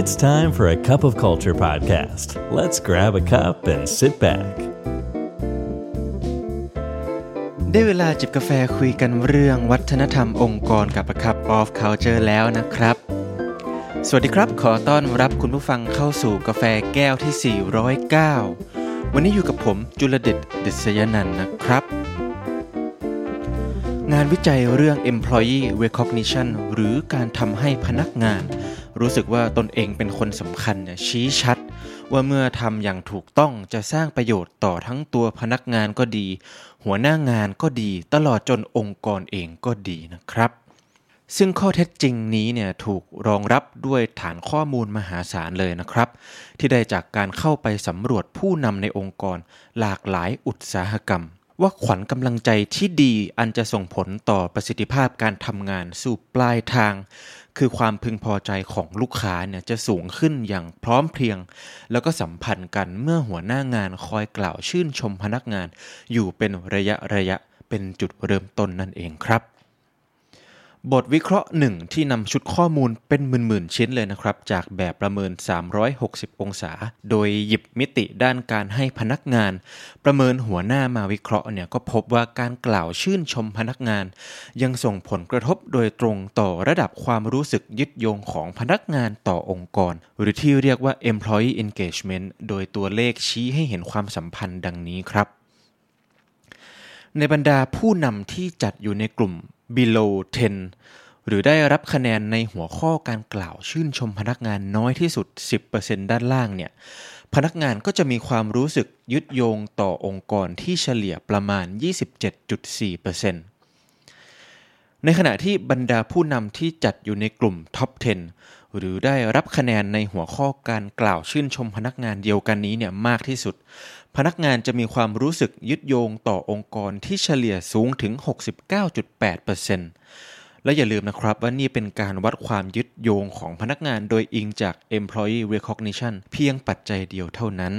It's time for a cup of culture podcast. Let's grab a cup and sit back. ได้เวลาจิบกาแฟคุยกันเรื่องวัฒนธรรมองค์กรกับ A Cup of Culture แล้วนะครับ สวัสดีครับ ขอต้อนรับคุณผู้ฟังเข้าสู่กาแฟแก้วที่ 409 วันนี้อยู่กับผมจุลเดชดิษยนันท์นะครับ งานวิจัยเรื่อง employee recognition หรือการทำให้พนักงาน รู้สึกว่าตนเองเป็นคนสำคัญเนี่ยชี้ชัด ว่าเมื่อทำอย่างถูกต้องจะสร้างประโยชน์ต่อทั้งตัวพนักงานก็ดี หัวหน้างานก็ดี ตลอดจนองค์กรเองก็ดีนะครับ ซึ่งข้อเท็จจริงนี้เนี่ยถูกรองรับด้วยฐานข้อมูลมหาศาลเลยนะครับ ที่ได้จากการเข้าไปสำรวจผู้นำในองค์กรหลากหลายอุตสาหกรรม ว่าขวัญกำลังใจที่ดีอันจะส่งผลต่อประสิทธิภาพการทำงานสู่ปลายทาง คือความพึงพอใจของลูกค้าเนี่ยจะสูงขึ้นอย่างพร้อมเพรียง แล้วก็สัมพันธ์กันเมื่อหัวหน้างานคอยกล่าวชื่นชมพนักงาน อยู่เป็นระยะระยะเป็นจุดเริ่มต้นนั่นเองครับ บทวิเคราะห์หนึ่งที่นำชุดข้อมูลเป็นหมื่นๆชิ้นเลยนะครับ จากแบบประเมิน 360 องศา โดยหยิบมิติด้านการให้พนักงาน ประเมินหัวหน้ามาวิเคราะห์เนี่ยก็พบว่าการกล่าวชื่นชมพนักงาน ยังส่งผลกระทบโดยตรงต่อระดับความรู้สึกยึดโยงของพนักงานต่อองค์กร หรือที่เรียกว่า employee engagement โดยตัวเลขชี้ให้เห็นความสัมพันธ์ดังนี้ครับในบรรดาผู้นำที่จัดอยู่ในกลุ่ม below 10 หรือได้รับคะแนนในหัวข้อการกล่าวชื่นชมพนักงานน้อยที่สุด 10%ด้านล่างเนี่ย พนักงานก็จะมีความรู้สึกยึดโยงต่อองค์กรที่เฉลี่ยประมาณ 27.4%ในขณะที่บรรดาผู้นำที่จัดอยู่ในกลุ่ม top 10 หรือได้รับคะแนนในหัวข้อการกล่าวชื่นชมพนักงานเดียวกันนี้เนี่ยมากที่สุด พนักงานจะมีความรู้สึกยึดโยงต่อองค์กรที่เฉลี่ยสูงถึง 69.8%และอย่าลืมนะครับว่านี่เป็นการวัดความยึดโยงของพนักงานโดยอิงจาก employee recognition เพียงปัจจัยเดียวเท่านั้น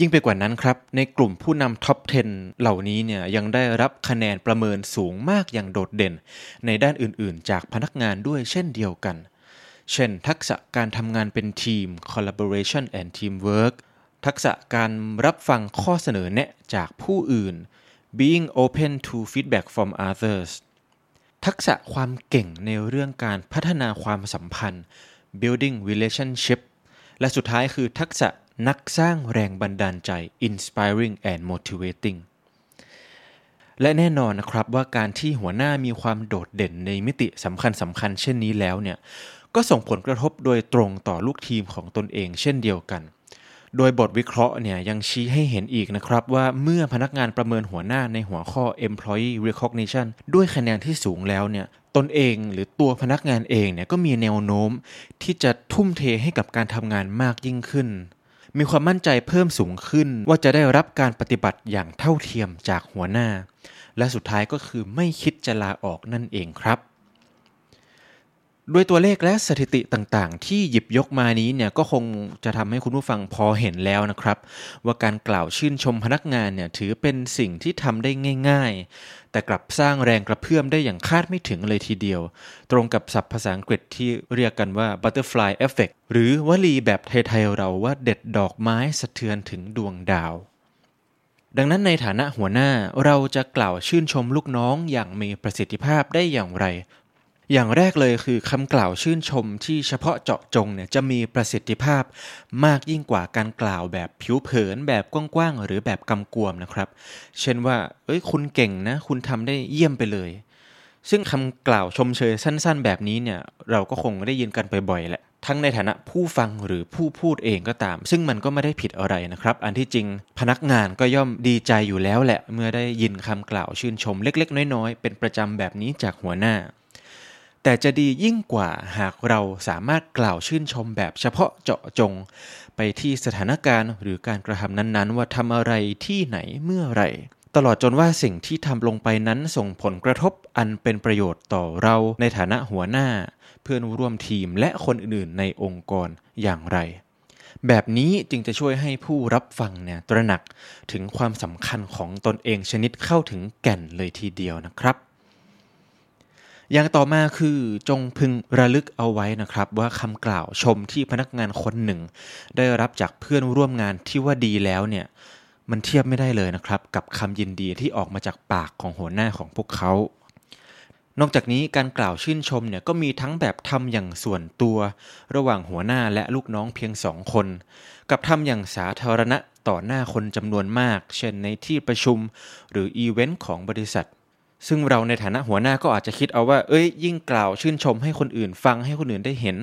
ยิ่งไปกว่านั้นครับ ในกลุ่มผู้นำท็อป 10 เหล่านี้เนี่ยยังได้รับคะแนนประเมินสูงมากอย่างโดดเด่น ในด้านอื่นๆ จากพนักงานด้วยเช่นเดียวกัน เช่น ทักษะการทำงานเป็นทีม collaboration and teamwork ทักษะการรับฟังข้อเสนอแนะจากผู้อื่น being open to feedback from others ทักษะความเก่งในเรื่องการพัฒนาความสัมพันธ์ building relationship และสุดท้ายคือทักษะ นักสร้างแรงบันดาลใจ inspiring and motivating และแน่นอนนะครับว่าการที่หัวหน้ามีความโดดเด่นในมิติสำคัญสำคัญเช่นนี้แล้วเนี่ย ก็ส่งผลกระทบโดยตรงต่อลูกทีมของตนเองเช่นเดียวกัน โดยบทวิเคราะห์เนี่ยยังชี้ให้เห็นอีกนะครับว่าเมื่อพนักงานประเมินหัวหน้าในหัวข้อ employee recognition ด้วยคะแนนที่สูงแล้วเนี่ยตนเองหรือตัวพนักงานเองเนี่ยก็มีแนวโน้มที่จะทุ่มเทให้กับการทำงานมากยิ่งขึ้น มีความมั่นใจเพิ่มสูงขึ้น ว่าจะได้รับการปฏิบัติอย่างเท่าเทียมจากหัวหน้า และสุดท้ายก็คือไม่คิดจะลาออกนั่นเองครับ ด้วยตัวเลขและสถิติต่างๆ ที่หยิบยกมานี้เนี่ยก็คงจะทำให้คุณผู้ฟังพอเห็นแล้วนะครับ ว่าการกล่าวชื่นชมพนักงานเนี่ยถือเป็นสิ่งที่ทำได้ง่าย ๆ แต่กลับสร้างแรงกระเพื่อมได้อย่างคาดไม่ถึงเลยทีเดียว ตรงกับศัพท์ภาษาอังกฤษที่เรียกกันว่า butterfly effect หรือวลีแบบไทยๆเราว่าเด็ดดอกไม้สะเทือนถึงดวงดาวดังนั้นในฐานะหัวหน้าเราจะกล่าวชื่นชมลูกน้องอย่างมีประสิทธิภาพได้อย่างไร อย่างแรกเลยคือคำกล่าวชื่นชมที่เฉพาะเจาะจงเนี่ยจะมีประสิทธิภาพมากยิ่งกว่าการกล่าวแบบผิวเผิน แบบกว้างๆหรือแบบกำกวมนะครับ เช่นว่า เอ้ยคุณเก่งนะ คุณทำได้เยี่ยมไปเลย ซึ่งคำกล่าวชมเชยสั้น ๆ แบบนี้เนี่ยเราก็คงได้ยินกันบ่อยๆแหละทั้งในฐานะผู้ฟังหรือผู้พูดเองก็ตาม ซึ่งมันก็ไม่ได้ผิดอะไรนะครับ อันที่จริงพนักงานก็ย่อมดีใจอยู่แล้วแหละ เมื่อได้ยินคำกล่าวชื่นชมเล็ก ๆ น้อยๆ เป็นประจำแบบนี้จากหัวหน้า แต่จะดียิ่งกว่าหากเราสามารถกล่าวชื่นชมแบบเฉพาะเจาะจง ไปที่สถานการณ์หรือการกระทำนั้นๆ ว่าทำอะไรที่ไหนเมื่อไหร่ ตลอดจนว่าสิ่งที่ทำลงไปนั้นส่งผลกระทบอันเป็นประโยชน์ต่อเราในฐานะหัวหน้า เพื่อนร่วมทีมและคนอื่นๆ ในองค์กรอย่างไร แบบนี้จึงจะช่วยให้ผู้รับฟังเนี่ยตระหนักถึงความสำคัญของตนเองชนิดเข้าถึงแก่นเลยทีเดียวนะครับ อย่างต่อมาคือจงพึงระลึกเอาไว้นะครับ ว่าคำกล่าวชมที่พนักงานคนหนึ่ง ได้รับจากเพื่อนร่วมงานที่ว่าดีแล้วเนี่ยมันเทียบไม่ได้เลยนะครับ กับคำยินดีที่ออกมาจากปากของหัวหน้าของพวกเขา นอกจากนี้การกล่าวชื่นชมเนี่ยก็มีทั้งแบบทำอย่างส่วนตัว ระหว่างหัวหน้าและลูกน้องเพียงสองคน กับทำอย่างสาธารณะต่อหน้าคนจำนวนมาก เช่นในที่ประชุม หรืออีเวนต์ของบริษัท ซึ่งเราในฐานะหัวหน้าก็อาจจะคิดเอาว่า เอ้ย ยิ่งกล่าวชื่นชมให้คนอื่นฟังให้คนอื่นได้เห็น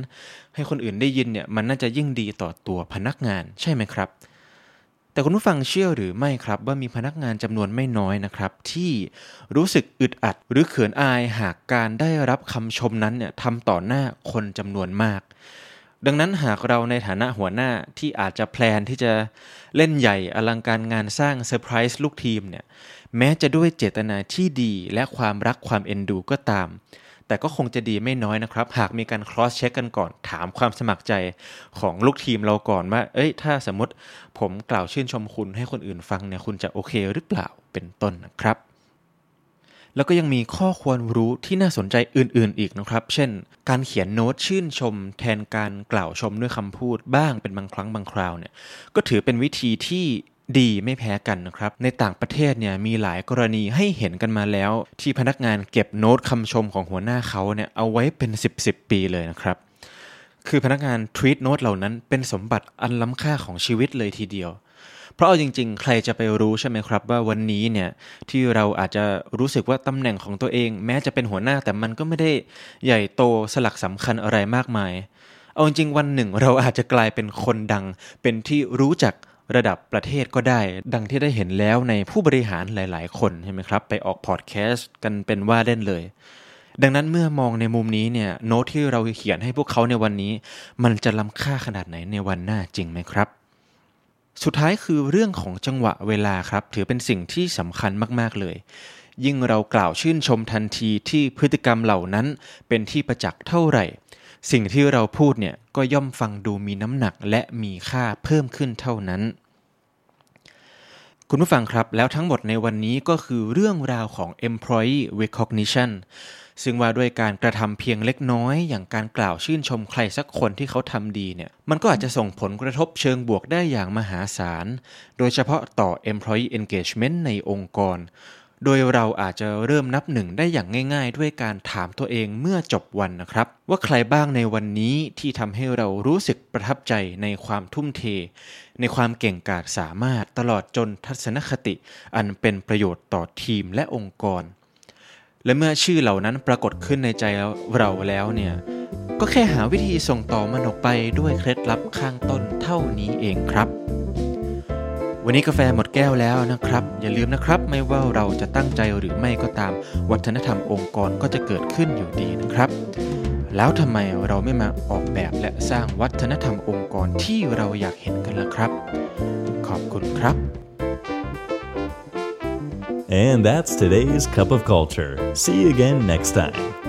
ให้คนอื่นได้ยินเนี่ยมันน่าจะยิ่งดีต่อตัวพนักงานใช่ไหมครับ แต่คุณผู้ฟังเชื่อหรือไม่ครับ ว่ามีพนักงานจำนวนไม่น้อยนะครับ ที่รู้สึกอึดอัด หรือเขินอายหากการได้รับคำชมนั้นเนี่ยทำต่อหน้าคนจำนวนมาก ดังนั้นหากเราในฐานะหัวหน้าที่อาจจะ plan ที่จะเล่นใหญ่อลังการงานสร้างเซอร์ไพรส์ลูกทีมเนี่ย แม้จะด้วยเจตนาที่ดีและความรักความเอ็นดูก็ตาม แต่ก็คงจะดีไม่น้อยนะครับ หากมีการ cross check กันก่อนถามความสมัครใจของลูกทีมเราก่อนว่า เอ้ย ถ้าสมมติผมกล่าวชื่นชมคุณให้คนอื่นฟังเนี่ยคุณจะโอเคหรือเปล่าเป็นต้นนะครับแล้วก็ยังมีข้อควรรู้ที่น่าสนใจอื่น ๆ อีกนะครับ เช่น การเขียนโน้ตชื่นชม แทนการกล่าวชมด้วยคำพูดบ้างเป็นบางครั้งบางคราวเนี่ย ก็ถือเป็นวิธีที่ ดีไม่แพ้กันนะครับ ในต่างประเทศเนี่ยมีหลายกรณีให้เห็นกันมาแล้ว ที่พนักงานเก็บโน้ตคำชมของหัวหน้าเขาเนี่ยเอาไว้เป็น 10 10 ปีเลยนะครับ คือพนักงานทวีตโน้ตเหล่านั้นเป็นสมบัติอันล้ำค่าของชีวิตเลยทีเดียว เพราะเอาจริง ๆ ใครจะไปรู้ใช่ไหมครับ ว่าวันนี้เนี่ยที่เราอาจจะรู้สึกว่าตำแหน่งของตัวเอง แม้จะเป็นหัวหน้าแต่มันก็ไม่ได้ใหญ่โตสลักสำคัญอะไรมากมาย เอาจริงวันหนึ่งเราอาจจะกลายเป็นคนดังเป็นที่รู้จัก ระดับประเทศก็ได้ ดังที่ได้เห็นแล้วในผู้บริหารหลาย ๆ คนใช่ไหมครับ ไปออกพอดแคสต์กันเป็นว่าเล่นเลย ดังนั้นเมื่อมองในมุมนี้เนี่ยโน้ตที่เราเขียนให้พวกเขาในวันนี้ มันจะล้ำค่าขนาดไหนในวันหน้าจริงไหมครับ สุดท้ายคือเรื่องของจังหวะเวลาครับ ถือเป็นสิ่งที่สำคัญมาก ๆ เลยยิ่งเรากล่าวชื่นชมทันทีที่พฤติกรรมเหล่านั้นเป็นที่ประจักษ์เท่าไหร่ สิ่งที่เราพูดเนี่ยก็ย่อมฟังดูมีน้ำหนักและมีค่าเพิ่มขึ้นเท่านั้น คุณผู้ฟังครับ แล้วทั้งหมดในวันนี้ก็คือเรื่องราวของ employee recognition ซึ่งว่าด้วยการกระทำเพียงเล็กน้อย อย่างการกล่าวชื่นชมใครสักคนที่เขาทำดีเนี่ย มันก็อาจจะส่งผลกระทบเชิงบวกได้อย่างมหาศาล โดยเฉพาะต่อ employee engagement ในองค์กร โดยเราอาจจะเริ่มนับหนึ่งได้อย่างง่าย ๆ ด้วยการถามตัวเองเมื่อจบวันนะครับ ว่าใครบ้างในวันนี้ที่ทำให้เรารู้สึกประทับใจในความทุ่มเท ในความเก่งกาจสามารถตลอดจนทัศนคติ อันเป็นประโยชน์ต่อทีมและองค์กร และเมื่อชื่อเหล่านั้นปรากฏขึ้นในใจเราแล้วเนี่ยก็แค่หาวิธีส่งต่อมันออกไปด้วยเคล็ดลับข้างต้นเท่านี้เองครับ วันนี้กาแฟหมดแก้วแล้วนะครับ อย่าลืมนะครับ ไม่ว่าเราจะตั้งใจหรือไม่ก็ตาม วัฒนธรรมองค์กรก็จะเกิดขึ้นอยู่ดีนะครับ แล้วทำไมเราไม่มาออกแบบและสร้างวัฒนธรรมองค์กรที่เราอยากเห็นกันล่ะครับ ขอบคุณครับ And that's today's Cup of Culture. See you again next time.